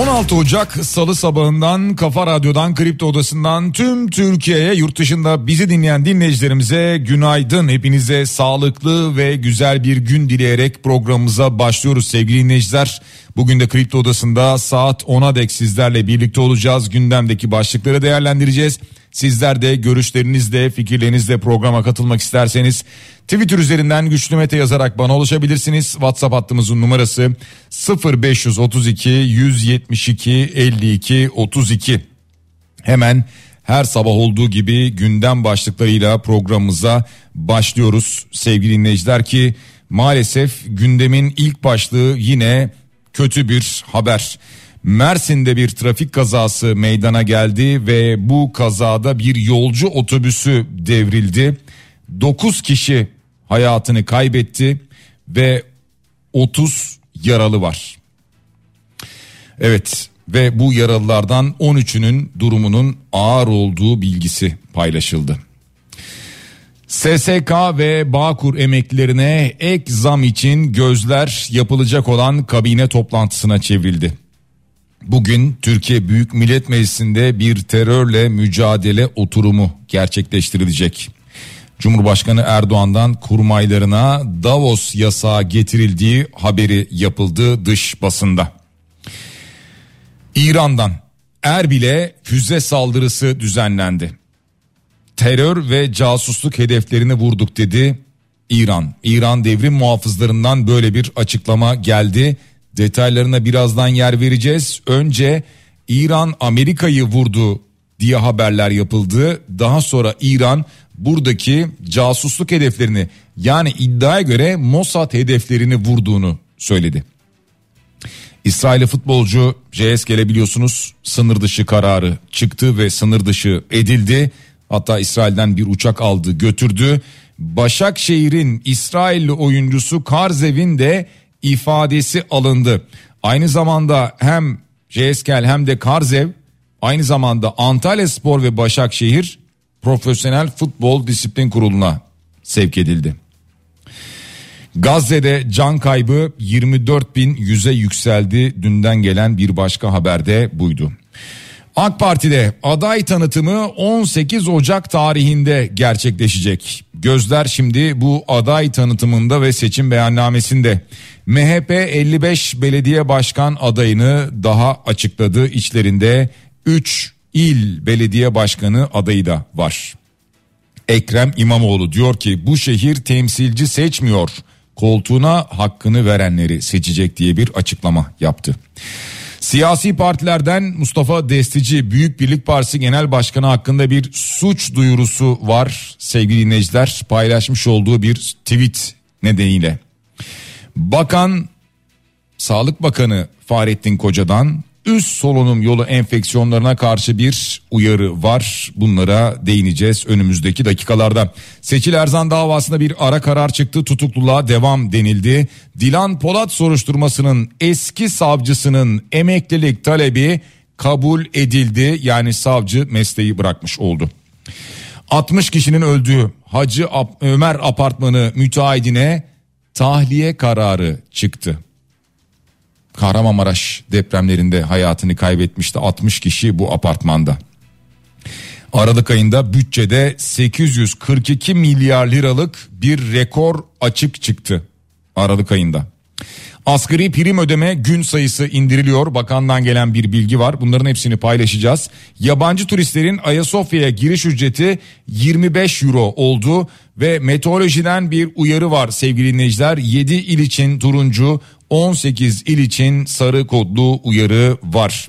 16 Ocak Salı sabahından Kafa Radyo'dan Kripto Odası'ndan tüm Türkiye'ye yurt dışında bizi dinleyen dinleyicilerimize günaydın. Hepinize sağlıklı ve güzel bir gün dileyerek programımıza başlıyoruz sevgili dinleyiciler. Bugün de Kripto Odası'nda saat 10'a dek sizlerle birlikte olacağız. Gündemdeki başlıkları değerlendireceğiz. Sizler de görüşlerinizle, fikirlerinizle programa katılmak isterseniz Twitter üzerinden güçlü mete yazarak bana ulaşabilirsiniz. WhatsApp hattımızın numarası 0532 172 52 32. Hemen her sabah olduğu gibi gündem başlıklarıyla programımıza başlıyoruz sevgili dinleyiciler ki maalesef gündemin ilk başlığı yine kötü bir haber. Mersin'de bir trafik kazası meydana geldi ve bu kazada bir yolcu otobüsü devrildi. 9 kişi hayatını kaybetti ve 30 yaralı var. Evet ve bu yaralılardan 13'ünün durumunun ağır olduğu bilgisi paylaşıldı. SSK ve Bağkur emeklilerine ek zam için gözler yapılacak olan kabine toplantısına çevrildi. Bugün Türkiye Büyük Millet Meclisi'nde bir terörle mücadele oturumu gerçekleştirilecek. Cumhurbaşkanı Erdoğan'dan kurmaylarına Davos yasağı getirildiği haberi yapıldı dış basında. İran'dan Erbil'e füze saldırısı düzenlendi. Terör ve casusluk hedeflerini vurduk dedi İran. İran devrim muhafızlarından böyle bir açıklama geldi. Detaylarına birazdan yer vereceğiz. Önce İran Amerika'yı vurdu diye haberler yapıldı. Daha sonra İran buradaki casusluk hedeflerini yani iddiaya göre Mossad hedeflerini vurduğunu söyledi. İsrail'e futbolcu JSK'le biliyorsunuz sınır dışı kararı çıktı ve sınır dışı edildi. Hatta İsrail'den bir uçak aldı götürdü. Başakşehir'in İsrailli oyuncusu Karzev'in de ifadesi alındı. Aynı zamanda hem JSK'l hem de Karzev aynı zamanda Antalya Spor ve Başakşehir Profesyonel Futbol Disiplin Kurulu'na sevk edildi. Gazze'de can kaybı 24 bin yüze yükseldi. Dünden gelen bir başka haberde buydu. AK Parti'de aday tanıtımı 18 Ocak tarihinde gerçekleşecek. Gözler şimdi bu aday tanıtımında ve seçim beyannamesinde. MHP 55 belediye başkan adayını daha açıkladı. İçlerinde 3 il belediye başkanı adayı da var. Ekrem İmamoğlu diyor ki bu şehir temsilci seçmiyor. Koltuğuna hakkını verenleri seçecek diye bir açıklama yaptı. Siyasi partilerden Mustafa Destici Büyük Birlik Partisi Genel Başkanı hakkında bir suç duyurusu var sevgili dinleyiciler paylaşmış olduğu bir tweet nedeniyle. Bakan Sağlık Bakanı Fahrettin Koca'dan üst solunum yolu enfeksiyonlarına karşı bir uyarı var. Bunlara değineceğiz önümüzdeki dakikalarda. Seçil Erzan davasında bir ara karar çıktı. Tutukluluğa devam denildi. Dilan Polat soruşturmasının eski savcısının emeklilik talebi kabul edildi. Yani savcı mesleği bırakmış oldu. 60 kişinin öldüğü Hacı Ömer apartmanı müteahhidine tahliye kararı çıktı. Kahramanmaraş depremlerinde hayatını kaybetmişti 60 kişi bu apartmanda. Aralık ayında bütçede 842 milyar liralık bir rekor açık çıktı. Aralık ayında. Asgari prim ödeme gün sayısı indiriliyor. Bakandan gelen bir bilgi var. Bunların hepsini paylaşacağız. Yabancı turistlerin Ayasofya'ya giriş ücreti 25 euro oldu ve meteorolojiden bir uyarı var sevgili dinleyiciler. 7 il için turuncu, 18 il için sarı kodlu uyarı var.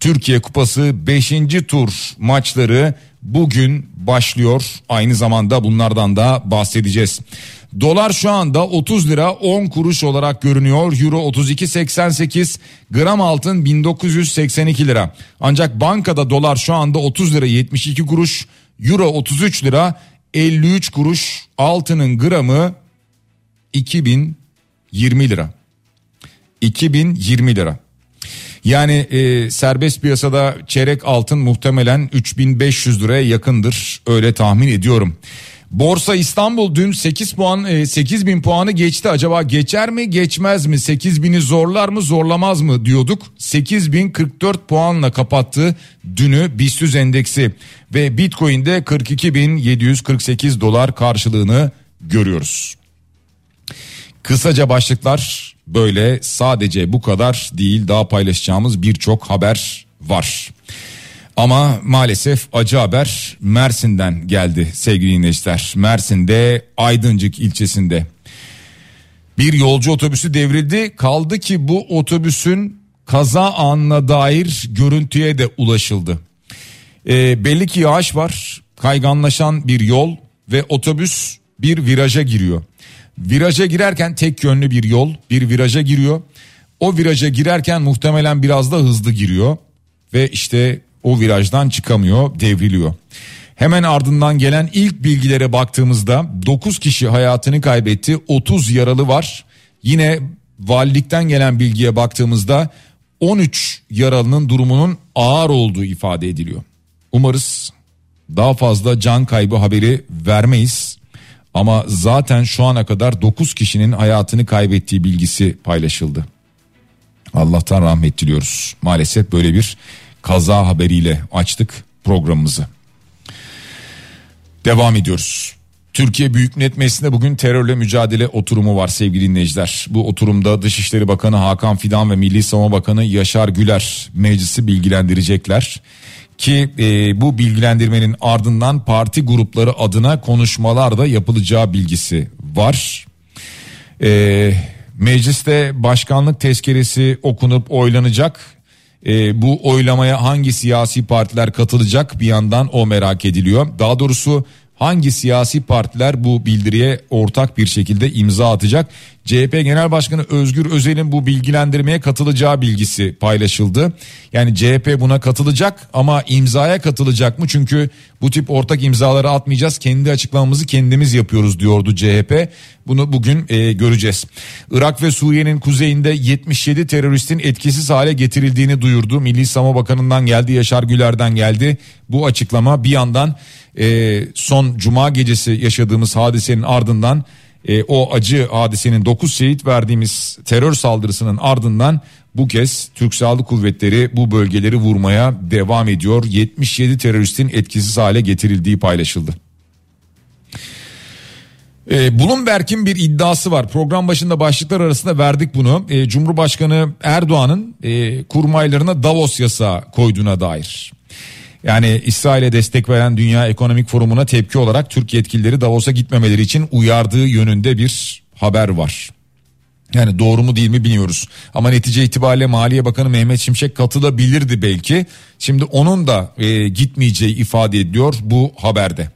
Türkiye Kupası 5. tur maçları bugün başlıyor. Aynı zamanda bunlardan da bahsedeceğiz. Dolar şu anda 30 lira 10 kuruş olarak görünüyor. Euro 32.88, gram altın 1982 lira. Ancak bankada dolar şu anda 30 lira 72 kuruş, euro 33 lira 53 kuruş, altının gramı 2020 lira. 2020 lira. Yani e, serbest piyasada çeyrek altın muhtemelen 3500 liraya yakındır öyle tahmin ediyorum. Borsa İstanbul dün 8 puan 8 e, puanı geçti acaba geçer mi geçmez mi 8 bini zorlar mı zorlamaz mı diyorduk 8 bin 44 puanla kapattı dünü BIST endeksi ve Bitcoin'de 42 bin 748 dolar karşılığını görüyoruz. Kısaca başlıklar böyle sadece bu kadar değil daha paylaşacağımız birçok haber var. Ama maalesef acı haber Mersin'den geldi sevgili dinleyiciler. Mersin'de Aydıncık ilçesinde bir yolcu otobüsü devrildi. Kaldı ki bu otobüsün kaza anına dair görüntüye de ulaşıldı. E, belli ki yağış var, kayganlaşan bir yol ve otobüs bir viraja giriyor. Viraja girerken tek yönlü bir yol, bir viraja giriyor. O viraja girerken muhtemelen biraz da hızlı giriyor ve işte o virajdan çıkamıyor, devriliyor. Hemen ardından gelen ilk bilgilere baktığımızda 9 kişi hayatını kaybetti, 30 yaralı var. Yine valilikten gelen bilgiye baktığımızda 13 yaralının durumunun ağır olduğu ifade ediliyor. Umarız daha fazla can kaybı haberi vermeyiz. Ama zaten şu ana kadar 9 kişinin hayatını kaybettiği bilgisi paylaşıldı. Allah'tan rahmet diliyoruz. Maalesef böyle bir kaza haberiyle açtık programımızı. Devam ediyoruz. Türkiye Büyük Millet Meclisi'nde bugün terörle mücadele oturumu var sevgili dinleyiciler. Bu oturumda Dışişleri Bakanı Hakan Fidan ve Milli Savunma Bakanı Yaşar Güler meclisi bilgilendirecekler. Ki e, bu bilgilendirmenin ardından parti grupları adına konuşmalar da yapılacağı bilgisi var. E, mecliste başkanlık tezkeresi okunup oylanacak e, bu oylamaya hangi siyasi partiler katılacak bir yandan o merak ediliyor. Daha doğrusu hangi siyasi partiler bu bildiriye ortak bir şekilde imza atacak? CHP Genel Başkanı Özgür Özel'in bu bilgilendirmeye katılacağı bilgisi paylaşıldı. Yani CHP buna katılacak ama imzaya katılacak mı? Çünkü bu tip ortak imzaları atmayacağız. Kendi açıklamamızı kendimiz yapıyoruz diyordu CHP. Bunu bugün e, göreceğiz. Irak ve Suriye'nin kuzeyinde 77 teröristin etkisiz hale getirildiğini duyurdu. Milli Savunma Bakanı'ndan geldi, Yaşar Güler'den geldi. Bu açıklama bir yandan e, son cuma gecesi yaşadığımız hadisenin ardından e, o acı hadisenin 9 şehit verdiğimiz terör saldırısının ardından bu kez Türk Silahlı Kuvvetleri bu bölgeleri vurmaya devam ediyor. 77 teröristin etkisiz hale getirildiği paylaşıldı. E, Bloomberg'in bir iddiası var. Program başında başlıklar arasında verdik bunu. E, Cumhurbaşkanı Erdoğan'ın e, kurmaylarına Davos yasağı koyduğuna dair. Yani İsrail'e destek veren Dünya Ekonomik Forumu'na tepki olarak Türk yetkilileri Davos'a gitmemeleri için uyardığı yönünde bir haber var. Yani doğru mu değil mi bilmiyoruz. Ama netice itibariyle Maliye Bakanı Mehmet Şimşek katılabilirdi belki. Şimdi onun da e, gitmeyeceği ifade ediyor bu haberde.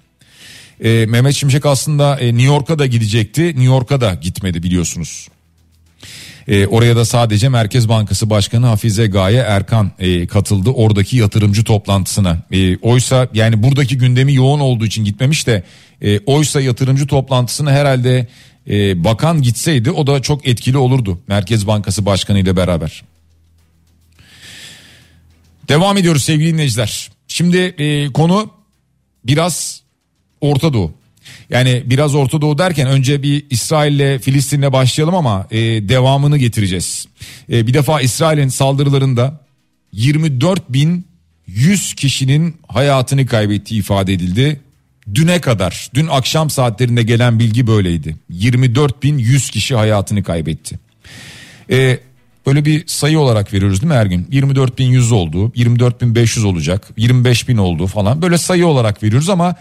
E, Mehmet Şimşek aslında e, New York'a da gidecekti. New York'a da gitmedi biliyorsunuz. E, oraya da sadece Merkez Bankası Başkanı Hafize Gaye Erkan e, katıldı oradaki yatırımcı toplantısına. E, oysa yani buradaki gündemi yoğun olduğu için gitmemiş de e, oysa yatırımcı toplantısına herhalde e, bakan gitseydi o da çok etkili olurdu Merkez Bankası Başkanı ile beraber. Devam ediyoruz sevgili dinleyiciler. Şimdi e, konu biraz Orta Doğu. Yani biraz Orta Doğu derken önce bir İsrail'le Filistin'le başlayalım ama e, devamını getireceğiz. E, bir defa İsrail'in saldırılarında 24 bin 100 kişinin hayatını kaybettiği ifade edildi. Düne kadar, dün akşam saatlerinde gelen bilgi böyleydi. 24 bin 100 kişi hayatını kaybetti. E, böyle bir sayı olarak veriyoruz değil mi her gün? 24 bin 100 oldu, 24 bin 500 olacak, 25 bin oldu falan. Böyle sayı olarak veriyoruz ama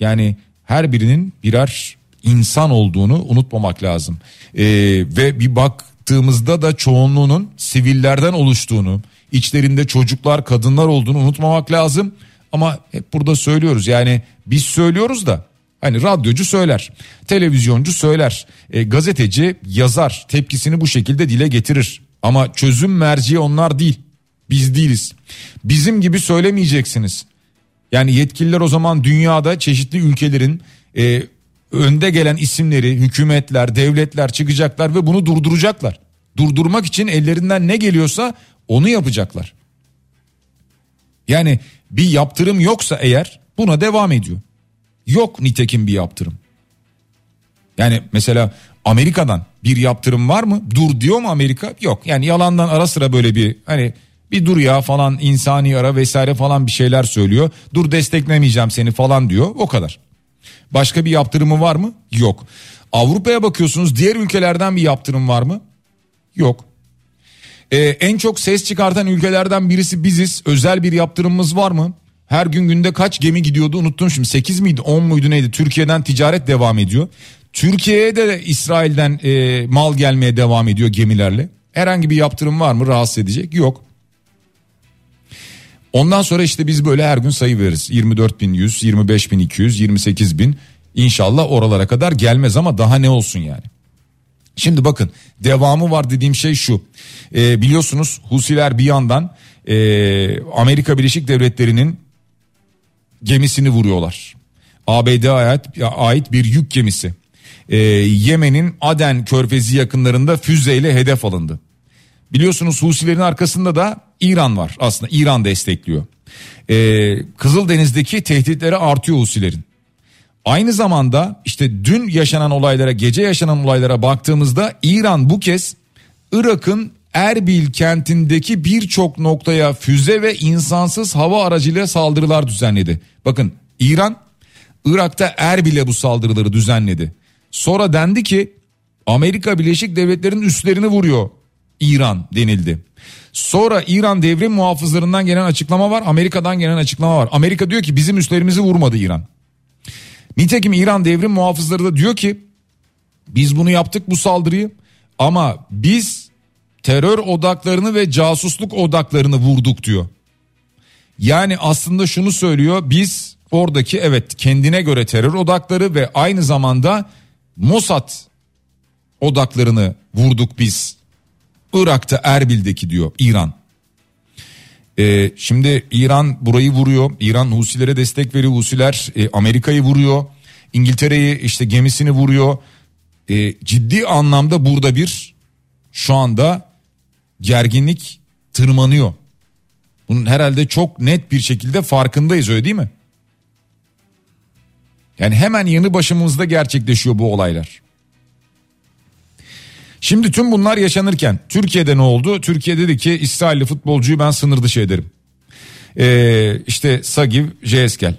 yani her birinin birer insan olduğunu unutmamak lazım. Ee, ve bir bak baktığımızda da çoğunluğunun sivillerden oluştuğunu, içlerinde çocuklar, kadınlar olduğunu unutmamak lazım. Ama hep burada söylüyoruz yani biz söylüyoruz da hani radyocu söyler, televizyoncu söyler, e, gazeteci yazar, tepkisini bu şekilde dile getirir. Ama çözüm merci onlar değil. Biz değiliz. Bizim gibi söylemeyeceksiniz. Yani yetkililer o zaman dünyada çeşitli ülkelerin e, önde gelen isimleri, hükümetler, devletler çıkacaklar ve bunu durduracaklar. Durdurmak için ellerinden ne geliyorsa onu yapacaklar. Yani bir yaptırım yoksa eğer buna devam ediyor. Yok nitekim bir yaptırım. Yani mesela Amerika'dan bir yaptırım var mı? Dur diyor mu Amerika? Yok. Yani yalandan ara sıra böyle bir hani bir dur ya falan insani ara vesaire falan bir şeyler söylüyor. Dur desteklemeyeceğim seni falan diyor. O kadar. Başka bir yaptırımı var mı? Yok. Avrupa'ya bakıyorsunuz diğer ülkelerden bir yaptırım var mı? Yok. Ee, en çok ses çıkartan ülkelerden birisi biziz. Özel bir yaptırımımız var mı? Her gün günde kaç gemi gidiyordu unuttum şimdi 8 miydi 10 muydu neydi Türkiye'den ticaret devam ediyor. Türkiye'ye de İsrail'den e, mal gelmeye devam ediyor gemilerle. Herhangi bir yaptırım var mı rahatsız edecek? Yok. Ondan sonra işte biz böyle her gün sayı veririz. 24.100, 25.200, 28.000 İnşallah oralara kadar gelmez ama daha ne olsun yani. Şimdi bakın devamı var dediğim şey şu. Ee, biliyorsunuz Husiler bir yandan e, Amerika Birleşik Devletleri'nin gemisini vuruyorlar. ABD'ye ait, ait bir yük gemisi. Ee, Yemen'in Aden körfezi yakınlarında füzeyle hedef alındı. Biliyorsunuz Husilerin arkasında da İran var aslında İran destekliyor. Ee, Kızıldeniz'deki tehditleri artıyor Husilerin. Aynı zamanda işte dün yaşanan olaylara gece yaşanan olaylara baktığımızda İran bu kez Irak'ın Erbil kentindeki birçok noktaya füze ve insansız hava aracıyla saldırılar düzenledi. Bakın İran Irak'ta Erbil'e bu saldırıları düzenledi. Sonra dendi ki Amerika Birleşik Devletleri'nin üstlerini vuruyor İran denildi. Sonra İran devrim muhafızlarından gelen açıklama var. Amerika'dan gelen açıklama var. Amerika diyor ki bizim üstlerimizi vurmadı İran. Nitekim İran devrim muhafızları da diyor ki biz bunu yaptık bu saldırıyı ama biz terör odaklarını ve casusluk odaklarını vurduk diyor. Yani aslında şunu söylüyor biz oradaki evet kendine göre terör odakları ve aynı zamanda Mossad odaklarını vurduk biz. Irak'ta Erbil'deki diyor İran. Ee, şimdi İran burayı vuruyor. İran Husilere destek veriyor. Husiler e, Amerika'yı vuruyor. İngiltere'yi işte gemisini vuruyor. E, ciddi anlamda burada bir şu anda gerginlik tırmanıyor. Bunun herhalde çok net bir şekilde farkındayız öyle değil mi? Yani hemen yanı başımızda gerçekleşiyor bu olaylar. Şimdi tüm bunlar yaşanırken Türkiye'de ne oldu? Türkiye dedi ki İsrailli futbolcuyu ben sınır dışı ederim. Ee, işte Sagiv Jeeskel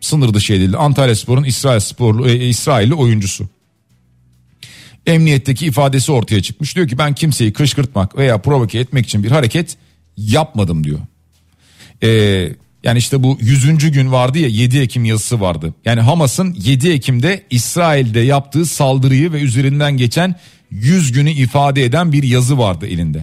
sınır dışı edildi. Antalya Spor'un İsrail Sporlu, e, İsrailli oyuncusu. Emniyetteki ifadesi ortaya çıkmış. Diyor ki ben kimseyi kışkırtmak veya provoke etmek için bir hareket yapmadım diyor. Ee, yani işte bu 100. gün vardı ya 7 Ekim yazısı vardı. Yani Hamas'ın 7 Ekim'de İsrail'de yaptığı saldırıyı ve üzerinden geçen 100 günü ifade eden bir yazı vardı elinde.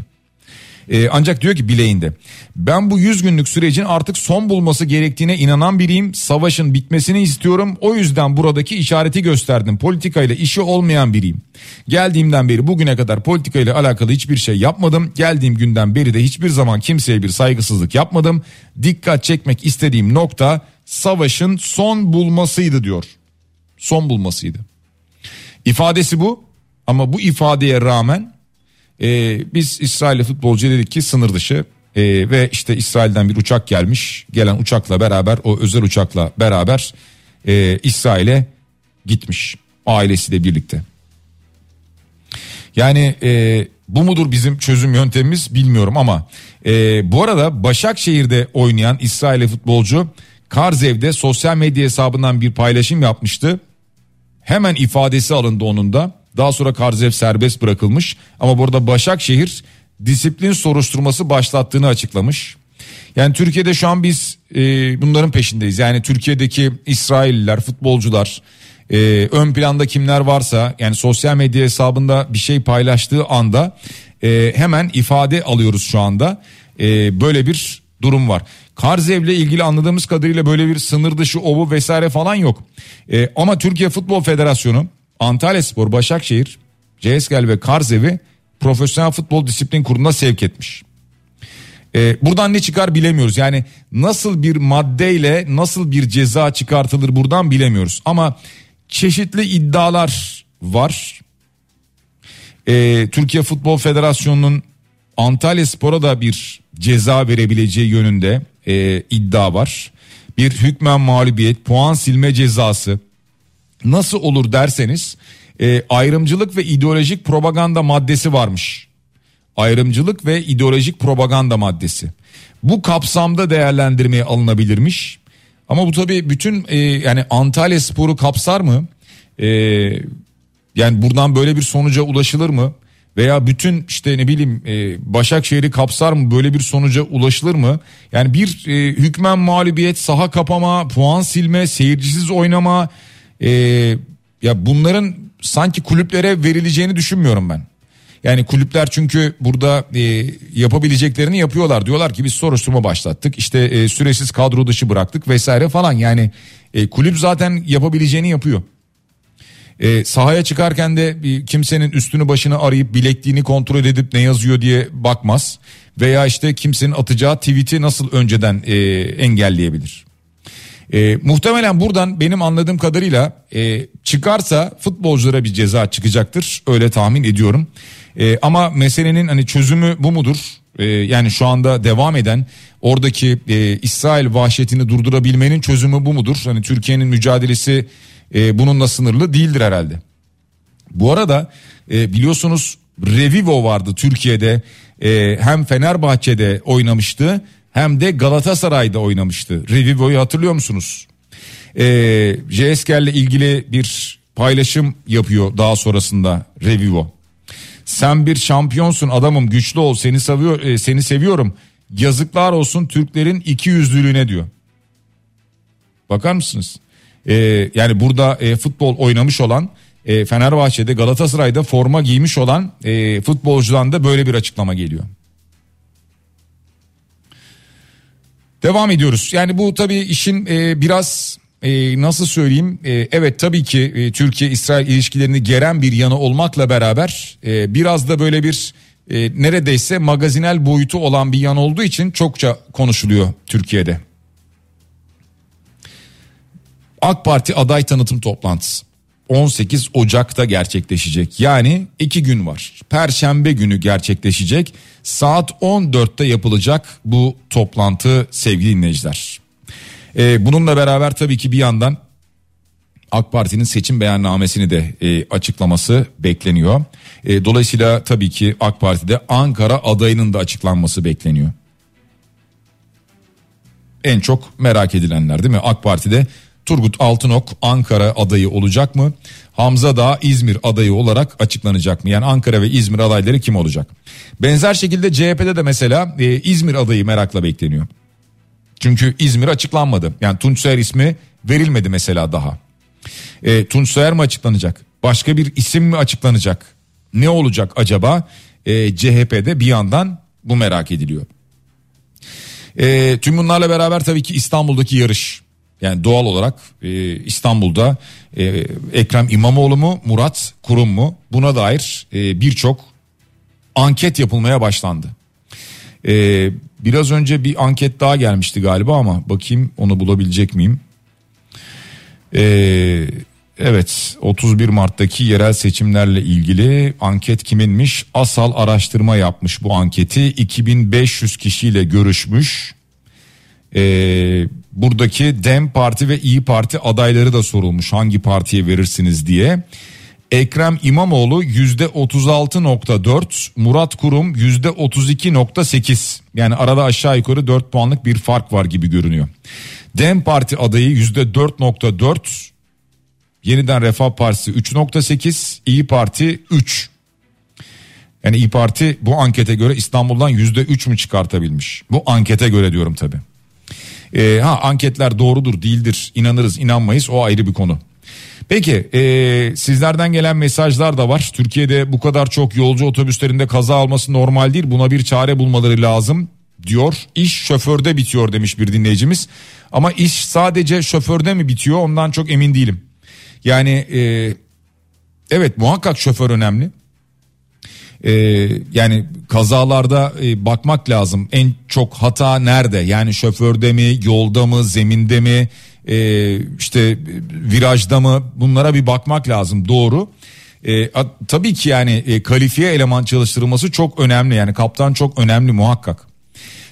Ee, ancak diyor ki bileğinde ben bu 100 günlük sürecin artık son bulması gerektiğine inanan biriyim. Savaşın bitmesini istiyorum. O yüzden buradaki işareti gösterdim. Politikayla işi olmayan biriyim. Geldiğimden beri bugüne kadar politikayla alakalı hiçbir şey yapmadım. Geldiğim günden beri de hiçbir zaman kimseye bir saygısızlık yapmadım. Dikkat çekmek istediğim nokta savaşın son bulmasıydı diyor. Son bulmasıydı. İfadesi bu ama bu ifadeye rağmen e, biz İsrail'e futbolcu dedik ki sınır dışı e, ve işte İsrail'den bir uçak gelmiş. Gelen uçakla beraber o özel uçakla beraber e, İsrail'e gitmiş ailesiyle birlikte. Yani e, bu mudur bizim çözüm yöntemimiz bilmiyorum ama e, bu arada Başakşehir'de oynayan İsrail'e futbolcu Karzev'de sosyal medya hesabından bir paylaşım yapmıştı. Hemen ifadesi alındı onun da. Daha sonra Karzev serbest bırakılmış ama burada Başakşehir disiplin soruşturması başlattığını açıklamış. Yani Türkiye'de şu an biz e, bunların peşindeyiz. Yani Türkiye'deki İsrailliler, futbolcular, e, ön planda kimler varsa yani sosyal medya hesabında bir şey paylaştığı anda e, hemen ifade alıyoruz şu anda. E, böyle bir durum var. Karzev'le ilgili anladığımız kadarıyla böyle bir sınır dışı ovu vesaire falan yok. E, ama Türkiye Futbol Federasyonu Antalya Spor, Başakşehir, CSGL ve Karzev'i Profesyonel Futbol Disiplin Kurulu'na sevk etmiş. Ee, buradan ne çıkar bilemiyoruz. Yani nasıl bir maddeyle nasıl bir ceza çıkartılır buradan bilemiyoruz. Ama çeşitli iddialar var. Ee, Türkiye Futbol Federasyonu'nun Antalya Spor'a da bir ceza verebileceği yönünde e, iddia var. Bir hükmen mağlubiyet, puan silme cezası nasıl olur derseniz e, ayrımcılık ve ideolojik propaganda maddesi varmış. Ayrımcılık ve ideolojik propaganda maddesi. Bu kapsamda değerlendirmeye alınabilirmiş. Ama bu tabii bütün e, yani Antalya Sporu kapsar mı? E, yani buradan böyle bir sonuca ulaşılır mı? Veya bütün işte ne bileyim e, Başakşehir'i kapsar mı böyle bir sonuca ulaşılır mı? Yani bir e, hükmen mağlubiyet, saha kapama, puan silme, seyircisiz oynama e, ya bunların sanki kulüplere verileceğini düşünmüyorum ben. Yani kulüpler çünkü burada e, yapabileceklerini yapıyorlar. Diyorlar ki biz soruşturma başlattık. İşte e, süresiz kadro dışı bıraktık vesaire falan. Yani e, kulüp zaten yapabileceğini yapıyor. E, sahaya çıkarken de bir kimsenin üstünü başını arayıp bilekliğini kontrol edip ne yazıyor diye bakmaz. Veya işte kimsenin atacağı tweet'i nasıl önceden e, engelleyebilir. E, muhtemelen buradan benim anladığım kadarıyla e, çıkarsa futbolculara bir ceza çıkacaktır. Öyle tahmin ediyorum. E, ama meselenin hani çözümü bu mudur? E, yani şu anda devam eden oradaki e, İsrail vahşetini durdurabilmenin çözümü bu mudur? Hani Türkiye'nin mücadelesi e, bununla sınırlı değildir herhalde. Bu arada e, biliyorsunuz Revivo vardı Türkiye'de e, hem Fenerbahçe'de oynamıştı hem de Galatasaray'da oynamıştı. Revivo'yu hatırlıyor musunuz? Ee, JSK'le ilgili bir paylaşım yapıyor daha sonrasında Revivo. Sen bir şampiyonsun adamım güçlü ol seni seviyor e, seni seviyorum. Yazıklar olsun Türklerin iki yüzlülüğüne diyor. Bakar mısınız? Ee, yani burada e, futbol oynamış olan e, Fenerbahçe'de Galatasaray'da forma giymiş olan e, futbolcudan da böyle bir açıklama geliyor. Devam ediyoruz. Yani bu tabii işin e, biraz e, nasıl söyleyeyim? E, evet tabii ki e, Türkiye-İsrail ilişkilerini geren bir yanı olmakla beraber e, biraz da böyle bir e, neredeyse magazinel boyutu olan bir yan olduğu için çokça konuşuluyor Türkiye'de. AK Parti aday tanıtım toplantısı 18 Ocak'ta gerçekleşecek. Yani iki gün var. Perşembe günü gerçekleşecek. Saat 14'te yapılacak bu toplantı sevgili dinleyiciler. Ee, bununla beraber tabii ki bir yandan AK Parti'nin seçim beyannamesini de e, açıklaması bekleniyor. E, dolayısıyla tabii ki AK Parti'de Ankara adayının da açıklanması bekleniyor. En çok merak edilenler değil mi? AK Parti'de Turgut Altınok Ankara adayı olacak mı? Hamza Dağ İzmir adayı olarak açıklanacak mı? Yani Ankara ve İzmir adayları kim olacak? Benzer şekilde CHP'de de mesela e, İzmir adayı merakla bekleniyor. Çünkü İzmir açıklanmadı. Yani Tunç Soyer ismi verilmedi mesela daha. E, Tunç Soyer mi açıklanacak? Başka bir isim mi açıklanacak? Ne olacak acaba? E, CHP'de bir yandan bu merak ediliyor. E, tüm bunlarla beraber tabii ki İstanbul'daki yarış yani doğal olarak e, İstanbul'da e, Ekrem İmamoğlu mu Murat Kurum mu buna dair e, birçok anket yapılmaya başlandı. E, biraz önce bir anket daha gelmişti galiba ama bakayım onu bulabilecek miyim? E, evet 31 Mart'taki yerel seçimlerle ilgili anket kiminmiş? Asal araştırma yapmış bu anketi 2500 kişiyle görüşmüş. Eee buradaki Dem Parti ve İyi Parti adayları da sorulmuş hangi partiye verirsiniz diye. Ekrem İmamoğlu yüzde 36.4 Murat Kurum yüzde 32.8 yani arada aşağı yukarı 4 puanlık bir fark var gibi görünüyor. Dem Parti adayı yüzde 4.4 Yeniden Refah Partisi 3.8 İyi Parti 3 yani İyi Parti bu ankete göre İstanbul'dan yüzde 3 mü çıkartabilmiş bu ankete göre diyorum tabi. Ee, ha anketler doğrudur değildir inanırız inanmayız o ayrı bir konu. Peki e, sizlerden gelen mesajlar da var. Türkiye'de bu kadar çok yolcu otobüslerinde kaza alması normal değil. Buna bir çare bulmaları lazım diyor. İş şoförde bitiyor demiş bir dinleyicimiz. Ama iş sadece şoförde mi bitiyor ondan çok emin değilim. Yani e, evet muhakkak şoför önemli. E, yani kazalarda e, bakmak lazım. En çok hata nerede? Yani şoförde mi, yolda mı, zeminde mi, e, işte virajda mı? Bunlara bir bakmak lazım. Doğru. E, a, tabii ki yani e, kalifiye eleman çalıştırılması çok önemli. Yani kaptan çok önemli muhakkak.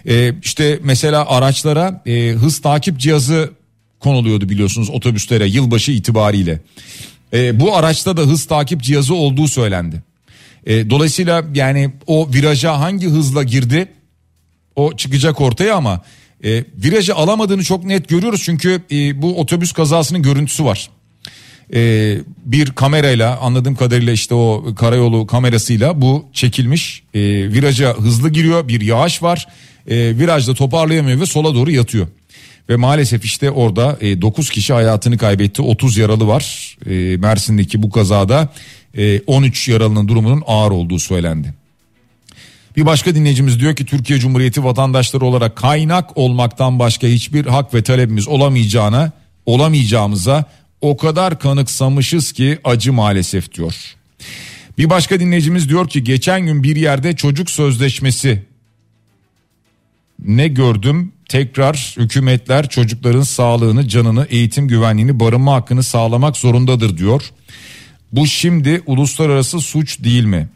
E, işte mesela araçlara e, hız takip cihazı konuluyordu biliyorsunuz otobüslere yılbaşı itibariyle. E, bu araçta da hız takip cihazı olduğu söylendi. E, dolayısıyla yani o viraja hangi hızla girdi o çıkacak ortaya ama e, virajı alamadığını çok net görüyoruz çünkü e, bu otobüs kazasının görüntüsü var. E, bir kamerayla anladığım kadarıyla işte o karayolu kamerasıyla bu çekilmiş. E, viraja hızlı giriyor bir yağış var. E, virajda toparlayamıyor ve sola doğru yatıyor. Ve maalesef işte orada e, 9 kişi hayatını kaybetti 30 yaralı var. E, Mersin'deki bu kazada 13 yaralının durumunun ağır olduğu söylendi. Bir başka dinleyicimiz diyor ki Türkiye Cumhuriyeti vatandaşları olarak kaynak olmaktan başka hiçbir hak ve talebimiz olamayacağına, olamayacağımıza o kadar kanıksamışız ki acı maalesef diyor. Bir başka dinleyicimiz diyor ki geçen gün bir yerde çocuk sözleşmesi ne gördüm tekrar hükümetler çocukların sağlığını, canını, eğitim güvenliğini, barınma hakkını sağlamak zorundadır diyor. Bu şimdi uluslararası suç değil mi?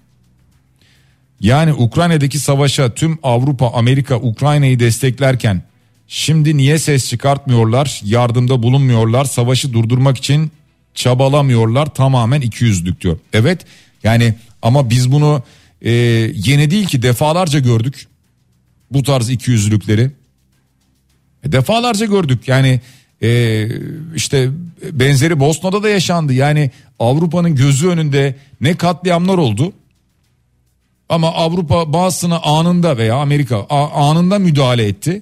Yani Ukrayna'daki savaşa tüm Avrupa, Amerika Ukrayna'yı desteklerken şimdi niye ses çıkartmıyorlar, yardımda bulunmuyorlar, savaşı durdurmak için çabalamıyorlar tamamen ikiyüzlük diyor. Evet yani ama biz bunu e, yeni değil ki defalarca gördük bu tarz ikiyüzlülükleri. E, defalarca gördük yani e, işte benzeri Bosna'da da yaşandı. Yani Avrupa'nın gözü önünde ne katliamlar oldu. Ama Avrupa bazısına anında veya Amerika anında müdahale etti.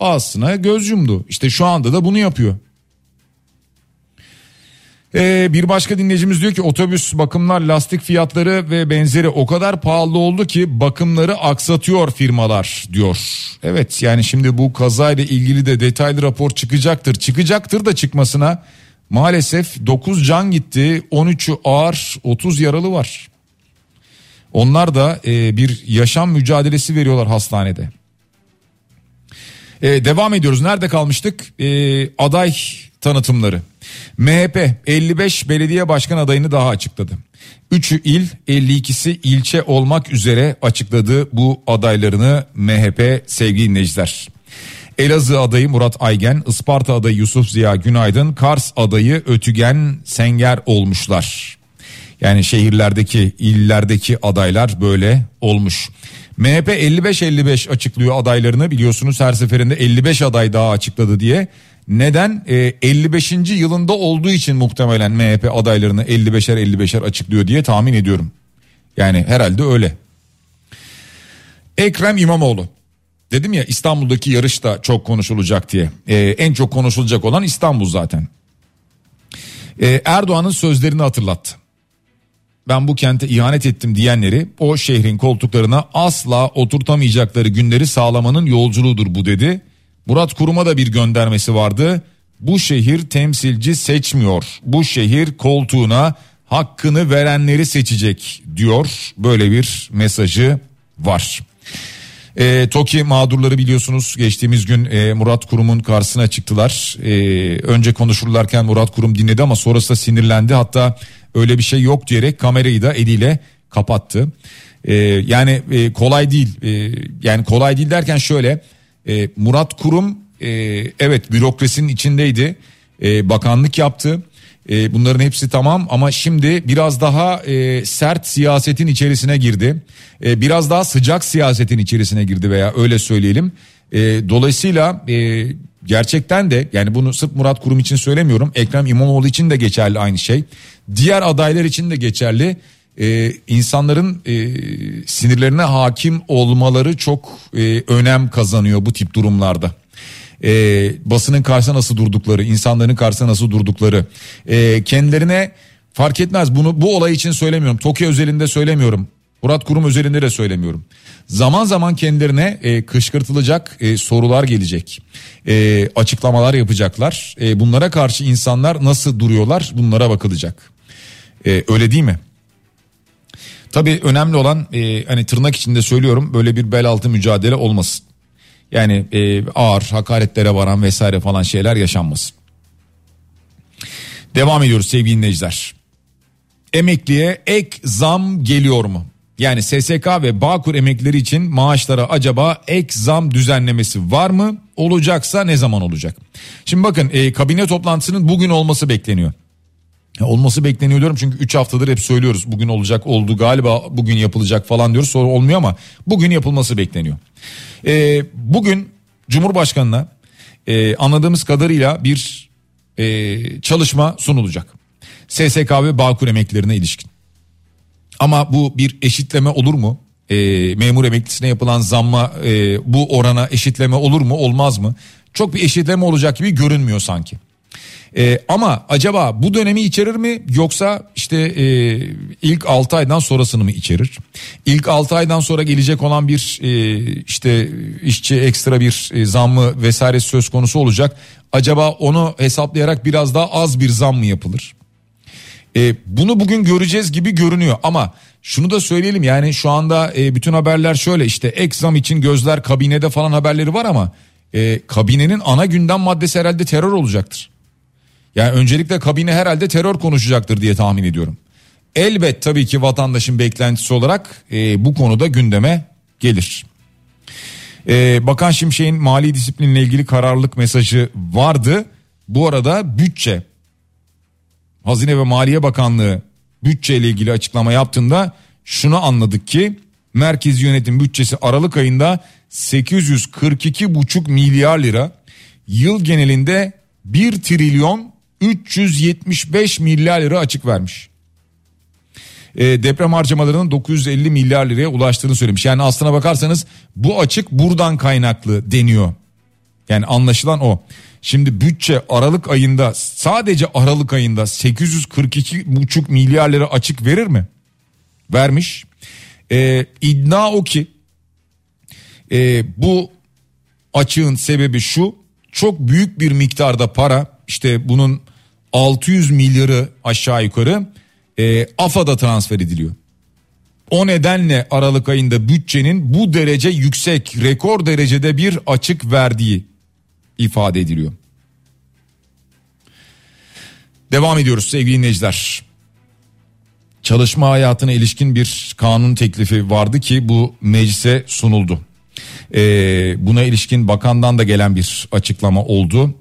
Bazısına göz yumdu. İşte şu anda da bunu yapıyor. Ee, bir başka dinleyicimiz diyor ki otobüs bakımlar lastik fiyatları ve benzeri o kadar pahalı oldu ki bakımları aksatıyor firmalar diyor. Evet yani şimdi bu kazayla ilgili de detaylı rapor çıkacaktır. Çıkacaktır da çıkmasına maalesef 9 can gitti 13'ü ağır 30 yaralı var. Onlar da e, bir yaşam mücadelesi veriyorlar hastanede. E, devam ediyoruz. Nerede kalmıştık? E, aday tanıtımları. MHP 55 belediye başkan adayını daha açıkladı. 3'ü il 52'si ilçe olmak üzere açıkladı bu adaylarını MHP sevgili dinleyiciler. Elazığ adayı Murat Aygen, Isparta adayı Yusuf Ziya Günaydın, Kars adayı Ötügen Senger olmuşlar. Yani şehirlerdeki, illerdeki adaylar böyle olmuş. MHP 55-55 açıklıyor adaylarını biliyorsunuz her seferinde 55 aday daha açıkladı diye. Neden? E, 55. yılında olduğu için muhtemelen MHP adaylarını 55'er 55'er açıklıyor diye tahmin ediyorum. Yani herhalde öyle. Ekrem İmamoğlu. Dedim ya İstanbul'daki yarış da çok konuşulacak diye. E, en çok konuşulacak olan İstanbul zaten. E, Erdoğan'ın sözlerini hatırlattı. Ben bu kente ihanet ettim diyenleri o şehrin koltuklarına asla oturtamayacakları günleri sağlamanın yolculuğudur bu dedi. Murat Kurum'a da bir göndermesi vardı. Bu şehir temsilci seçmiyor. Bu şehir koltuğuna hakkını verenleri seçecek diyor. Böyle bir mesajı var. E, TOKİ mağdurları biliyorsunuz geçtiğimiz gün e, Murat Kurum'un karşısına çıktılar. E, önce konuşurlarken Murat Kurum dinledi ama sonrasında sinirlendi. Hatta öyle bir şey yok diyerek kamerayı da eliyle kapattı. E, yani e, kolay değil. E, yani kolay değil derken şöyle e, Murat Kurum e, evet bürokrasinin içindeydi. E, bakanlık yaptı. E, bunların hepsi tamam ama şimdi biraz daha e, sert siyasetin içerisine girdi. E, biraz daha sıcak siyasetin içerisine girdi veya öyle söyleyelim. E, dolayısıyla e, gerçekten de yani bunu sırf Murat Kurum için söylemiyorum. Ekrem İmamoğlu için de geçerli aynı şey. Diğer adaylar için de geçerli e, insanların e, sinirlerine hakim olmaları çok e, önem kazanıyor bu tip durumlarda. e, basının karşısında nasıl durdukları, insanların karşısında nasıl durdukları, e, kendilerine fark etmez bunu bu olay için söylemiyorum. Tokyo özelinde söylemiyorum. Murat Kurum özelinde de söylemiyorum. Zaman zaman kendilerine e, kışkırtılacak e, sorular gelecek. E, açıklamalar yapacaklar. E, bunlara karşı insanlar nasıl duruyorlar bunlara bakılacak. E, öyle değil mi? Tabii önemli olan e, hani tırnak içinde söylüyorum böyle bir bel altı mücadele olmasın. Yani e, ağır hakaretlere varan vesaire falan şeyler yaşanmasın. Devam ediyoruz sevgili dinleyiciler. Emekliye ek zam geliyor mu? Yani SSK ve Bağkur emeklileri için maaşlara acaba ek zam düzenlemesi var mı? Olacaksa ne zaman olacak? Şimdi bakın e, kabine toplantısının bugün olması bekleniyor. Olması bekleniyor diyorum çünkü 3 haftadır hep söylüyoruz bugün olacak oldu galiba bugün yapılacak falan diyoruz sonra olmuyor ama bugün yapılması bekleniyor. Ee, bugün Cumhurbaşkanı'na e, anladığımız kadarıyla bir e, çalışma sunulacak. SSK ve Bağkur emeklilerine ilişkin. Ama bu bir eşitleme olur mu? E, memur emeklisine yapılan zamma e, bu orana eşitleme olur mu olmaz mı? Çok bir eşitleme olacak gibi görünmüyor sanki. E, ama acaba bu dönemi içerir mi yoksa işte e, ilk 6 aydan sonrasını mı içerir? İlk 6 aydan sonra gelecek olan bir e, işte işçi ekstra bir e, zammı vesaire söz konusu olacak. Acaba onu hesaplayarak biraz daha az bir zam mı yapılır? E, bunu bugün göreceğiz gibi görünüyor ama şunu da söyleyelim yani şu anda e, bütün haberler şöyle işte ek zam için gözler kabinede falan haberleri var ama e, kabinenin ana gündem maddesi herhalde terör olacaktır. Yani öncelikle kabine herhalde terör konuşacaktır diye tahmin ediyorum. Elbet tabii ki vatandaşın beklentisi olarak e, bu konuda gündeme gelir. E, Bakan Şimşek'in mali disiplinle ilgili kararlılık mesajı vardı. Bu arada bütçe Hazine ve Maliye Bakanlığı bütçe ile ilgili açıklama yaptığında şunu anladık ki merkez yönetim bütçesi Aralık ayında 842,5 milyar lira yıl genelinde 1 trilyon 375 milyar lira açık vermiş. E, deprem harcamalarının 950 milyar liraya ulaştığını söylemiş. Yani aslına bakarsanız bu açık buradan kaynaklı deniyor. Yani anlaşılan o. Şimdi bütçe Aralık ayında sadece Aralık ayında 842,5 milyar lira açık verir mi? Vermiş. Ee, iddia o ki e, bu açığın sebebi şu çok büyük bir miktarda para işte bunun 600 milyarı aşağı yukarı e, AFA'da transfer ediliyor. O nedenle Aralık ayında bütçenin bu derece yüksek rekor derecede bir açık verdiği ifade ediliyor. Devam ediyoruz sevgili dinleyiciler. Çalışma hayatına ilişkin bir kanun teklifi vardı ki bu meclise sunuldu. Ee, buna ilişkin bakandan da gelen bir açıklama oldu.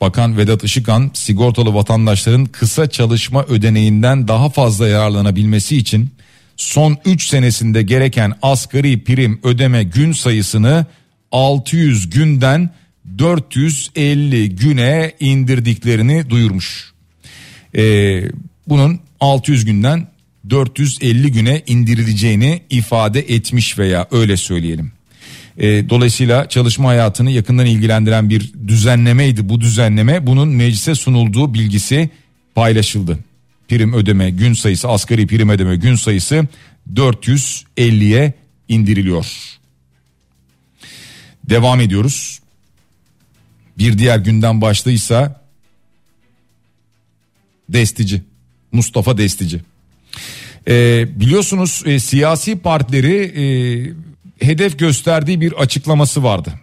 Bakan Vedat Işıkhan sigortalı vatandaşların kısa çalışma ödeneğinden daha fazla yararlanabilmesi için son 3 senesinde gereken asgari prim ödeme gün sayısını 600 günden 450 güne indirdiklerini duyurmuş. Ee, bunun 600 günden 450 güne indirileceğini ifade etmiş veya öyle söyleyelim. E, dolayısıyla çalışma hayatını yakından ilgilendiren bir düzenlemeydi bu düzenleme. Bunun meclise sunulduğu bilgisi paylaşıldı. Prim ödeme gün sayısı asgari prim ödeme gün sayısı 450'ye indiriliyor. Devam ediyoruz. Bir diğer günden başlıysa Destici. Mustafa Destici. Ee, biliyorsunuz e, siyasi partileri e, hedef gösterdiği bir açıklaması vardı.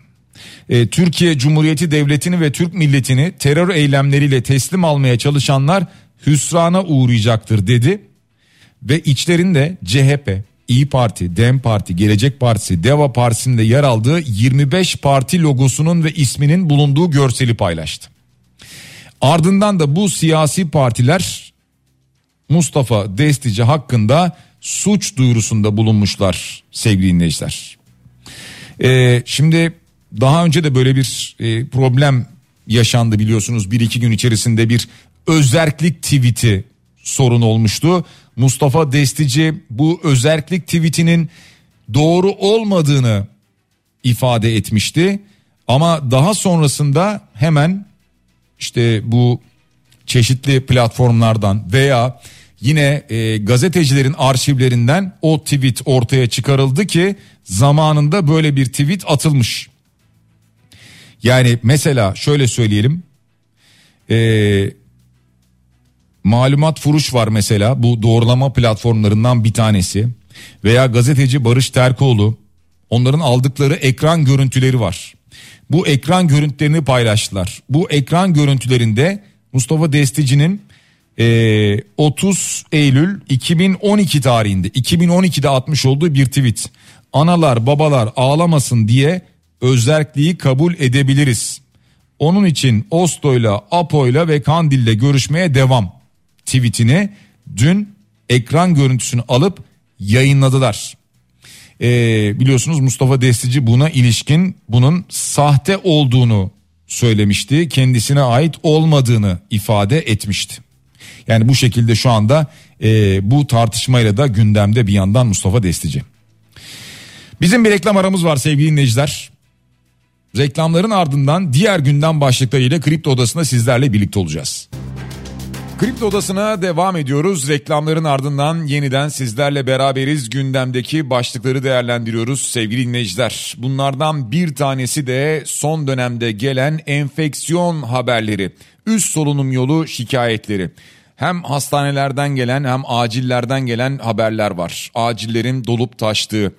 E, Türkiye Cumhuriyeti Devleti'ni ve Türk milletini terör eylemleriyle teslim almaya çalışanlar hüsrana uğrayacaktır dedi. Ve içlerinde CHP, İyi Parti, Dem Parti, Gelecek Partisi, Deva Partisi'nde yer aldığı 25 parti logosunun ve isminin bulunduğu görseli paylaştı. Ardından da bu siyasi partiler Mustafa Destici hakkında suç duyurusunda bulunmuşlar sevgili dinleyiciler. Ee, şimdi daha önce de böyle bir e, problem yaşandı biliyorsunuz bir iki gün içerisinde bir özerklik tweet'i sorun olmuştu. Mustafa Destici bu özerklik tweetinin doğru olmadığını ifade etmişti. Ama daha sonrasında hemen işte bu çeşitli platformlardan veya yine e, gazetecilerin arşivlerinden o tweet ortaya çıkarıldı ki zamanında böyle bir tweet atılmış. Yani mesela şöyle söyleyelim. E, malumat furuş var mesela bu doğrulama platformlarından bir tanesi. Veya gazeteci Barış Terkoğlu onların aldıkları ekran görüntüleri var. Bu ekran görüntülerini paylaştılar. Bu ekran görüntülerinde Mustafa Destici'nin e, 30 Eylül 2012 tarihinde 2012'de atmış olduğu bir tweet. Analar babalar ağlamasın diye özerkliği kabul edebiliriz. Onun için Oslo'yla, Apo'yla ve Kandil'le görüşmeye devam tweetini dün ekran görüntüsünü alıp yayınladılar. Ee, biliyorsunuz Mustafa Destici buna ilişkin bunun sahte olduğunu söylemişti. Kendisine ait olmadığını ifade etmişti. Yani bu şekilde şu anda e, bu tartışmayla da gündemde bir yandan Mustafa Destici. Bizim bir reklam aramız var sevgili dinleyiciler. Reklamların ardından diğer gündem başlıklarıyla Kripto Odası'nda sizlerle birlikte olacağız. Kripto Odası'na devam ediyoruz. Reklamların ardından yeniden sizlerle beraberiz. Gündemdeki başlıkları değerlendiriyoruz sevgili dinleyiciler. Bunlardan bir tanesi de son dönemde gelen enfeksiyon haberleri. Üst solunum yolu şikayetleri. Hem hastanelerden gelen hem acillerden gelen haberler var. Acillerin dolup taştığı.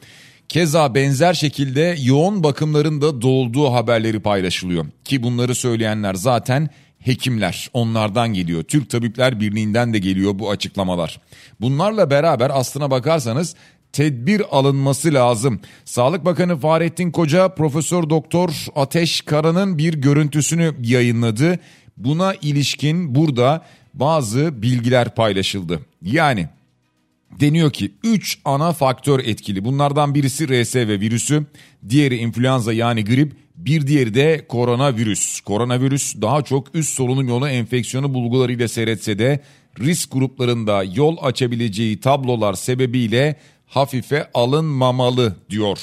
Keza benzer şekilde yoğun bakımların da dolduğu haberleri paylaşılıyor. Ki bunları söyleyenler zaten hekimler onlardan geliyor. Türk Tabipler Birliği'nden de geliyor bu açıklamalar. Bunlarla beraber aslına bakarsanız tedbir alınması lazım. Sağlık Bakanı Fahrettin Koca Profesör Doktor Ateş Kara'nın bir görüntüsünü yayınladı. Buna ilişkin burada bazı bilgiler paylaşıldı. Yani deniyor ki 3 ana faktör etkili. Bunlardan birisi RSV virüsü, diğeri influenza yani grip, bir diğeri de koronavirüs. Koronavirüs daha çok üst solunum yolu enfeksiyonu bulgularıyla seyretse de risk gruplarında yol açabileceği tablolar sebebiyle hafife alınmamalı diyor.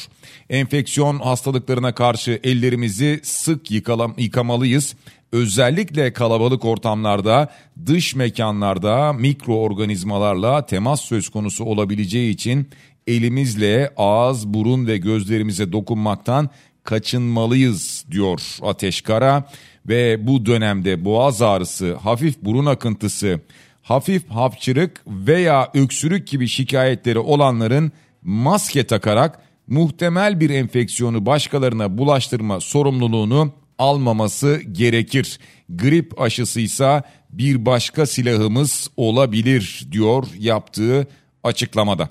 Enfeksiyon hastalıklarına karşı ellerimizi sık yıkalam, yıkamalıyız. Özellikle kalabalık ortamlarda, dış mekanlarda mikroorganizmalarla temas söz konusu olabileceği için elimizle ağız, burun ve gözlerimize dokunmaktan kaçınmalıyız diyor Ateş Kara ve bu dönemde boğaz ağrısı, hafif burun akıntısı, hafif hapçırık veya öksürük gibi şikayetleri olanların maske takarak muhtemel bir enfeksiyonu başkalarına bulaştırma sorumluluğunu almaması gerekir. Grip aşısıysa bir başka silahımız olabilir diyor yaptığı açıklamada.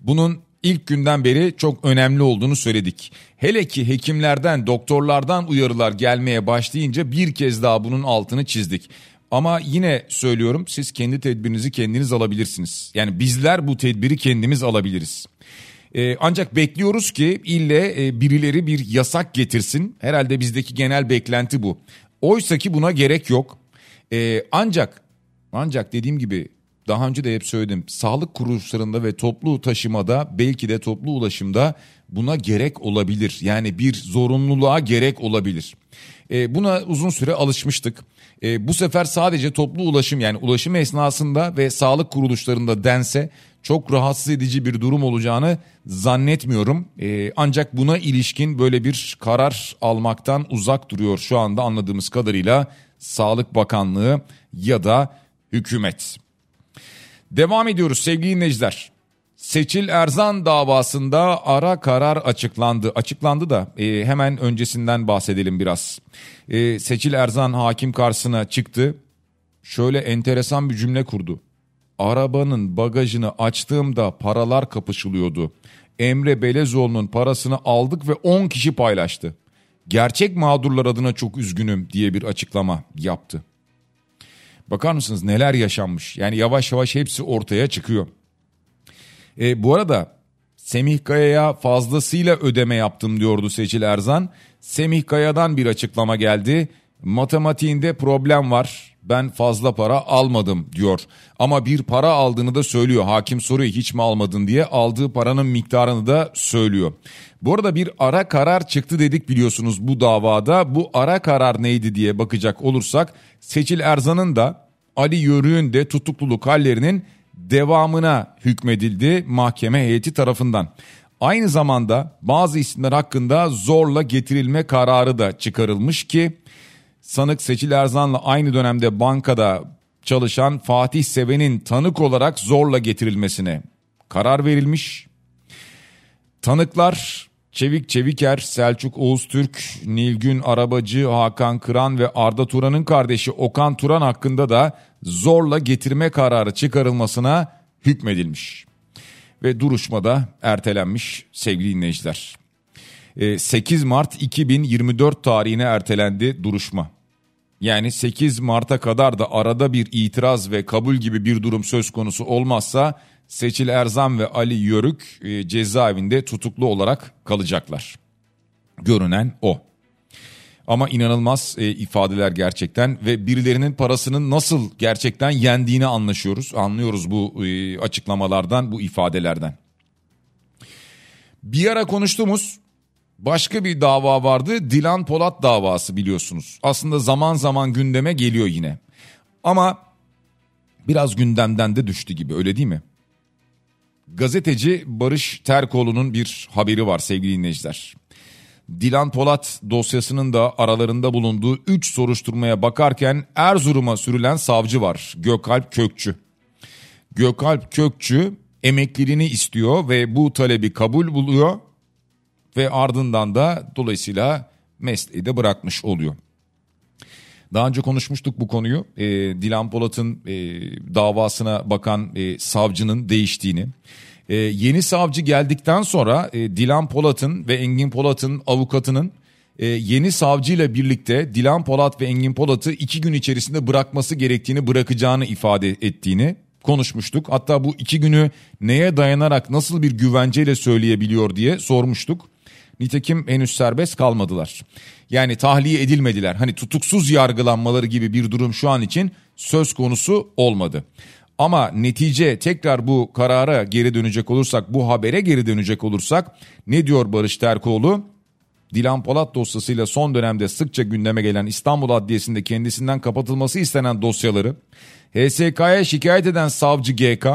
Bunun ilk günden beri çok önemli olduğunu söyledik. Hele ki hekimlerden, doktorlardan uyarılar gelmeye başlayınca bir kez daha bunun altını çizdik. Ama yine söylüyorum siz kendi tedbirinizi kendiniz alabilirsiniz. Yani bizler bu tedbiri kendimiz alabiliriz. Ee, ancak bekliyoruz ki ille e, birileri bir yasak getirsin. Herhalde bizdeki genel beklenti bu. Oysa ki buna gerek yok. Ee, ancak ancak dediğim gibi daha önce de hep söyledim. Sağlık kuruluşlarında ve toplu taşımada belki de toplu ulaşımda buna gerek olabilir. Yani bir zorunluluğa gerek olabilir. E, buna uzun süre alışmıştık. E, bu sefer sadece toplu ulaşım yani ulaşım esnasında ve sağlık kuruluşlarında dense çok rahatsız edici bir durum olacağını zannetmiyorum. E, ancak buna ilişkin böyle bir karar almaktan uzak duruyor şu anda anladığımız kadarıyla Sağlık Bakanlığı ya da hükümet. Devam ediyoruz sevgili dinleyiciler. Seçil Erzan davasında ara karar açıklandı. Açıklandı da e, hemen öncesinden bahsedelim biraz. E, Seçil Erzan hakim karşısına çıktı. Şöyle enteresan bir cümle kurdu. Arabanın bagajını açtığımda paralar kapışılıyordu. Emre Belezoğlu'nun parasını aldık ve 10 kişi paylaştı. Gerçek mağdurlar adına çok üzgünüm diye bir açıklama yaptı. Bakar mısınız neler yaşanmış? Yani yavaş yavaş hepsi ortaya çıkıyor. E, bu arada Semih Kaya'ya fazlasıyla ödeme yaptım diyordu Seçil Erzan. Semih Kaya'dan bir açıklama geldi. Matematiğinde problem var. ben fazla para almadım diyor. Ama bir para aldığını da söylüyor. Hakim soruyor hiç mi almadın diye aldığı paranın miktarını da söylüyor. Bu arada bir ara karar çıktı dedik biliyorsunuz bu davada. Bu ara karar neydi diye bakacak olursak Seçil Erzan'ın da Ali Yörük'ün de tutukluluk hallerinin devamına hükmedildi mahkeme heyeti tarafından. Aynı zamanda bazı isimler hakkında zorla getirilme kararı da çıkarılmış ki sanık Seçil Erzan'la aynı dönemde bankada çalışan Fatih Seven'in tanık olarak zorla getirilmesine karar verilmiş. Tanıklar Çevik Çeviker, Selçuk Oğuz Türk, Nilgün Arabacı, Hakan Kıran ve Arda Turan'ın kardeşi Okan Turan hakkında da zorla getirme kararı çıkarılmasına hükmedilmiş. Ve duruşmada ertelenmiş sevgili dinleyiciler. 8 Mart 2024 tarihine ertelendi duruşma. Yani 8 Mart'a kadar da arada bir itiraz ve kabul gibi bir durum söz konusu olmazsa Seçil Erzan ve Ali Yörük e, cezaevinde tutuklu olarak kalacaklar. Görünen o. Ama inanılmaz e, ifadeler gerçekten ve birilerinin parasının nasıl gerçekten yendiğini anlaşıyoruz. Anlıyoruz bu e, açıklamalardan, bu ifadelerden. Bir ara konuştuğumuz başka bir dava vardı. Dilan Polat davası biliyorsunuz. Aslında zaman zaman gündeme geliyor yine. Ama biraz gündemden de düştü gibi öyle değil mi? Gazeteci Barış Terkoğlu'nun bir haberi var sevgili dinleyiciler. Dilan Polat dosyasının da aralarında bulunduğu 3 soruşturmaya bakarken Erzurum'a sürülen savcı var Gökalp Kökçü. Gökalp Kökçü emekliliğini istiyor ve bu talebi kabul buluyor ve ardından da dolayısıyla mesleği de bırakmış oluyor. Daha önce konuşmuştuk bu konuyu. E, Dilan Polat'ın e, davasına bakan e, savcının değiştiğini. E, yeni savcı geldikten sonra e, Dilan Polat'ın ve Engin Polat'ın avukatının e, yeni savcıyla birlikte Dilan Polat ve Engin Polat'ı iki gün içerisinde bırakması gerektiğini bırakacağını ifade ettiğini konuşmuştuk. Hatta bu iki günü neye dayanarak nasıl bir güvenceyle söyleyebiliyor diye sormuştuk. Nitekim henüz serbest kalmadılar. Yani tahliye edilmediler. Hani tutuksuz yargılanmaları gibi bir durum şu an için söz konusu olmadı. Ama netice tekrar bu karara geri dönecek olursak, bu habere geri dönecek olursak ne diyor Barış Terkoğlu? Dilan Polat dosyasıyla son dönemde sıkça gündeme gelen İstanbul Adliyesi'nde kendisinden kapatılması istenen dosyaları HSK'ya şikayet eden savcı GK,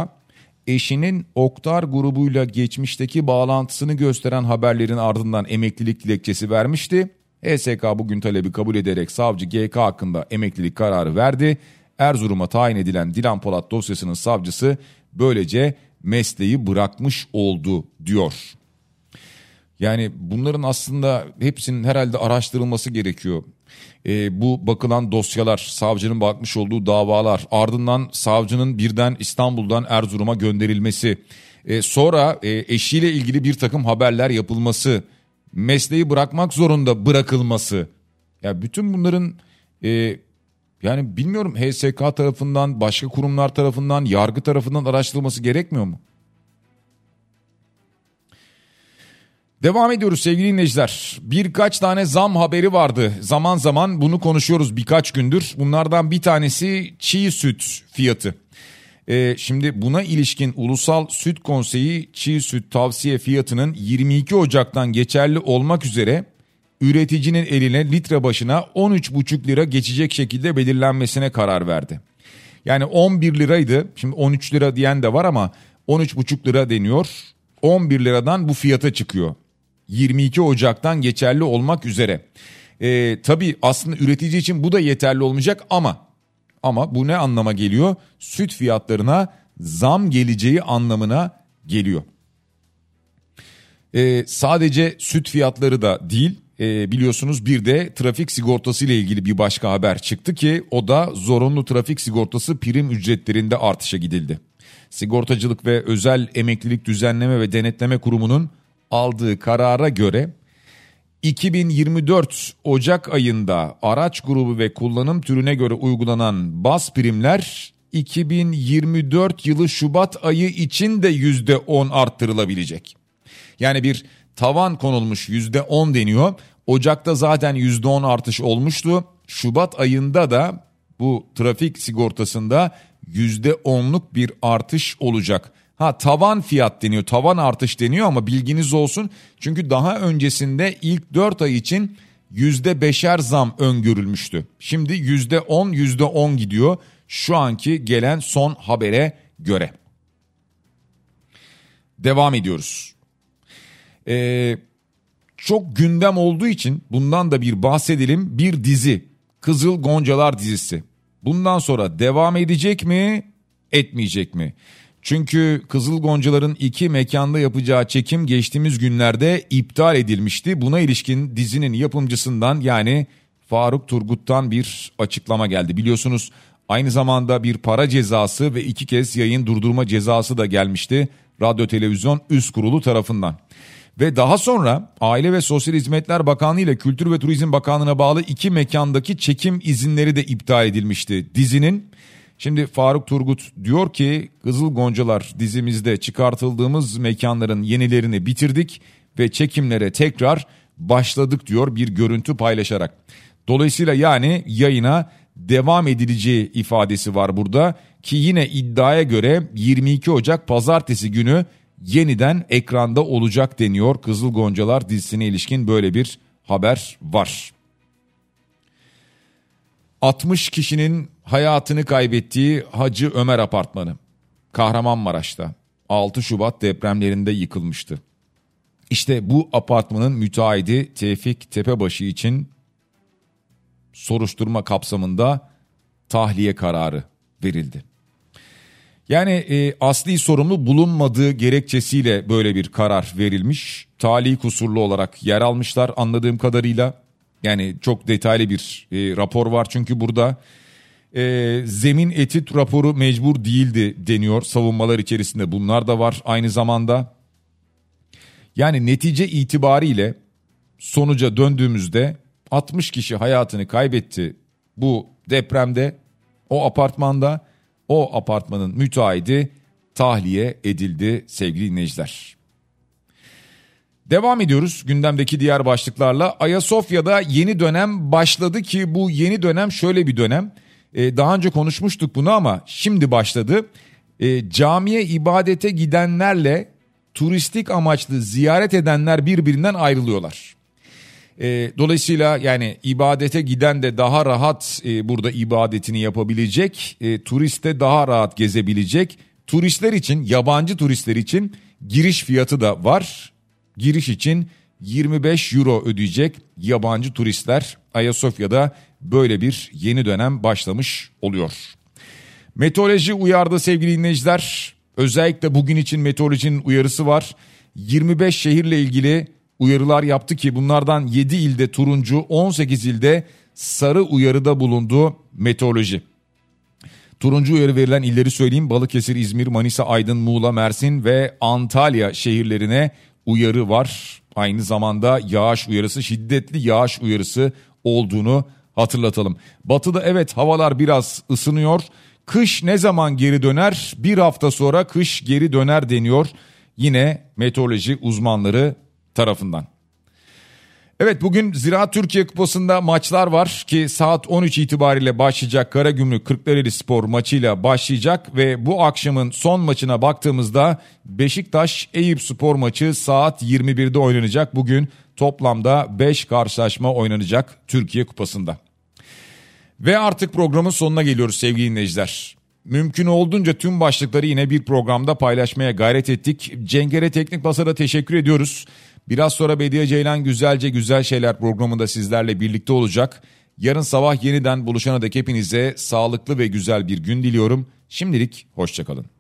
eşinin Oktar grubuyla geçmişteki bağlantısını gösteren haberlerin ardından emeklilik dilekçesi vermişti. HSK bugün talebi kabul ederek savcı GK hakkında emeklilik kararı verdi. Erzurum'a tayin edilen Dilan Polat dosyasının savcısı böylece mesleği bırakmış oldu diyor. Yani bunların aslında hepsinin herhalde araştırılması gerekiyor. E, bu bakılan dosyalar, savcının bakmış olduğu davalar, ardından savcının birden İstanbul'dan Erzurum'a gönderilmesi, e, sonra e, eşiyle ilgili bir takım haberler yapılması, mesleği bırakmak zorunda bırakılması. Ya bütün bunların e, yani bilmiyorum HSK tarafından, başka kurumlar tarafından, yargı tarafından araştırılması gerekmiyor mu? Devam ediyoruz sevgili dinleyiciler. Birkaç tane zam haberi vardı. Zaman zaman bunu konuşuyoruz birkaç gündür. Bunlardan bir tanesi çiğ süt fiyatı. Ee, şimdi buna ilişkin Ulusal Süt Konseyi çiğ süt tavsiye fiyatının 22 Ocak'tan geçerli olmak üzere üreticinin eline litre başına 13,5 lira geçecek şekilde belirlenmesine karar verdi. Yani 11 liraydı. Şimdi 13 lira diyen de var ama 13,5 lira deniyor. 11 liradan bu fiyata çıkıyor. 22 Ocak'tan geçerli olmak üzere. Ee, tabii aslında üretici için bu da yeterli olmayacak ama ama bu ne anlama geliyor? Süt fiyatlarına zam geleceği anlamına geliyor. Ee, sadece süt fiyatları da değil e, biliyorsunuz bir de trafik sigortası ile ilgili bir başka haber çıktı ki o da zorunlu trafik sigortası prim ücretlerinde artışa gidildi. Sigortacılık ve Özel Emeklilik Düzenleme ve Denetleme Kurumu'nun aldığı karara göre 2024 Ocak ayında araç grubu ve kullanım türüne göre uygulanan bas primler 2024 yılı Şubat ayı için de %10 arttırılabilecek. Yani bir tavan konulmuş %10 deniyor. Ocak'ta zaten %10 artış olmuştu. Şubat ayında da Bu trafik sigortasında %10'luk bir artış olacak. Ha tavan fiyat deniyor, tavan artış deniyor ama bilginiz olsun. Çünkü daha öncesinde ilk 4 ay için %5'er zam öngörülmüştü. Şimdi %10, %10 gidiyor şu anki gelen son habere göre. Devam ediyoruz. Ee, çok gündem olduğu için bundan da bir bahsedelim. Bir dizi Kızıl Goncalar dizisi. Bundan sonra devam edecek mi, etmeyecek mi? Çünkü Kızıl Goncalar'ın iki mekanda yapacağı çekim geçtiğimiz günlerde iptal edilmişti. Buna ilişkin dizinin yapımcısından yani Faruk Turgut'tan bir açıklama geldi. Biliyorsunuz aynı zamanda bir para cezası ve iki kez yayın durdurma cezası da gelmişti. Radyo Televizyon Üst Kurulu tarafından. Ve daha sonra Aile ve Sosyal Hizmetler Bakanlığı ile Kültür ve Turizm Bakanlığı'na bağlı iki mekandaki çekim izinleri de iptal edilmişti dizinin. Şimdi Faruk Turgut diyor ki Kızıl Goncalar dizimizde çıkartıldığımız mekanların yenilerini bitirdik ve çekimlere tekrar başladık diyor bir görüntü paylaşarak. Dolayısıyla yani yayına devam edileceği ifadesi var burada ki yine iddiaya göre 22 Ocak pazartesi günü yeniden ekranda olacak deniyor. Kızıl Goncalar dizisine ilişkin böyle bir haber var. 60 kişinin hayatını kaybettiği Hacı Ömer Apartmanı Kahramanmaraş'ta 6 Şubat depremlerinde yıkılmıştı. İşte bu apartmanın müteahhidi Tevfik Tepebaşı için soruşturma kapsamında tahliye kararı verildi. Yani e, asli sorumlu bulunmadığı gerekçesiyle böyle bir karar verilmiş. Tali kusurlu olarak yer almışlar anladığım kadarıyla. Yani çok detaylı bir e, rapor var çünkü burada e, zemin etüt raporu mecbur değildi deniyor savunmalar içerisinde bunlar da var aynı zamanda. Yani netice itibariyle sonuca döndüğümüzde 60 kişi hayatını kaybetti bu depremde o apartmanda o apartmanın müteahhidi tahliye edildi sevgili dinleyiciler. Devam ediyoruz gündemdeki diğer başlıklarla. Ayasofya'da yeni dönem başladı ki bu yeni dönem şöyle bir dönem. Ee, daha önce konuşmuştuk bunu ama şimdi başladı. Ee, camiye ibadete gidenlerle turistik amaçlı ziyaret edenler birbirinden ayrılıyorlar. E, dolayısıyla yani ibadete giden de daha rahat e, burada ibadetini yapabilecek, e, turist de daha rahat gezebilecek. Turistler için, yabancı turistler için giriş fiyatı da var. Giriş için 25 euro ödeyecek yabancı turistler Ayasofya'da böyle bir yeni dönem başlamış oluyor. Meteoroloji uyardı sevgili dinleyiciler. Özellikle bugün için meteorolojinin uyarısı var. 25 şehirle ilgili uyarılar yaptı ki bunlardan 7 ilde turuncu 18 ilde sarı uyarıda bulundu meteoroloji. Turuncu uyarı verilen illeri söyleyeyim Balıkesir, İzmir, Manisa, Aydın, Muğla, Mersin ve Antalya şehirlerine uyarı var. Aynı zamanda yağış uyarısı şiddetli yağış uyarısı olduğunu hatırlatalım. Batıda evet havalar biraz ısınıyor. Kış ne zaman geri döner? Bir hafta sonra kış geri döner deniyor. Yine meteoroloji uzmanları tarafından. Evet bugün Ziraat Türkiye Kupası'nda maçlar var ki saat 13 itibariyle başlayacak Karagümrük Kırklareli Spor maçıyla başlayacak ve bu akşamın son maçına baktığımızda Beşiktaş Eyüp Spor maçı saat 21'de oynanacak. Bugün toplamda 5 karşılaşma oynanacak Türkiye Kupası'nda. Ve artık programın sonuna geliyoruz sevgili dinleyiciler. Mümkün olduğunca tüm başlıkları yine bir programda paylaşmaya gayret ettik. Cengere Teknik Basar'a teşekkür ediyoruz. Biraz sonra Bediye Ceylan Güzelce Güzel Şeyler programında sizlerle birlikte olacak. Yarın sabah yeniden buluşana dek hepinize sağlıklı ve güzel bir gün diliyorum. Şimdilik hoşçakalın.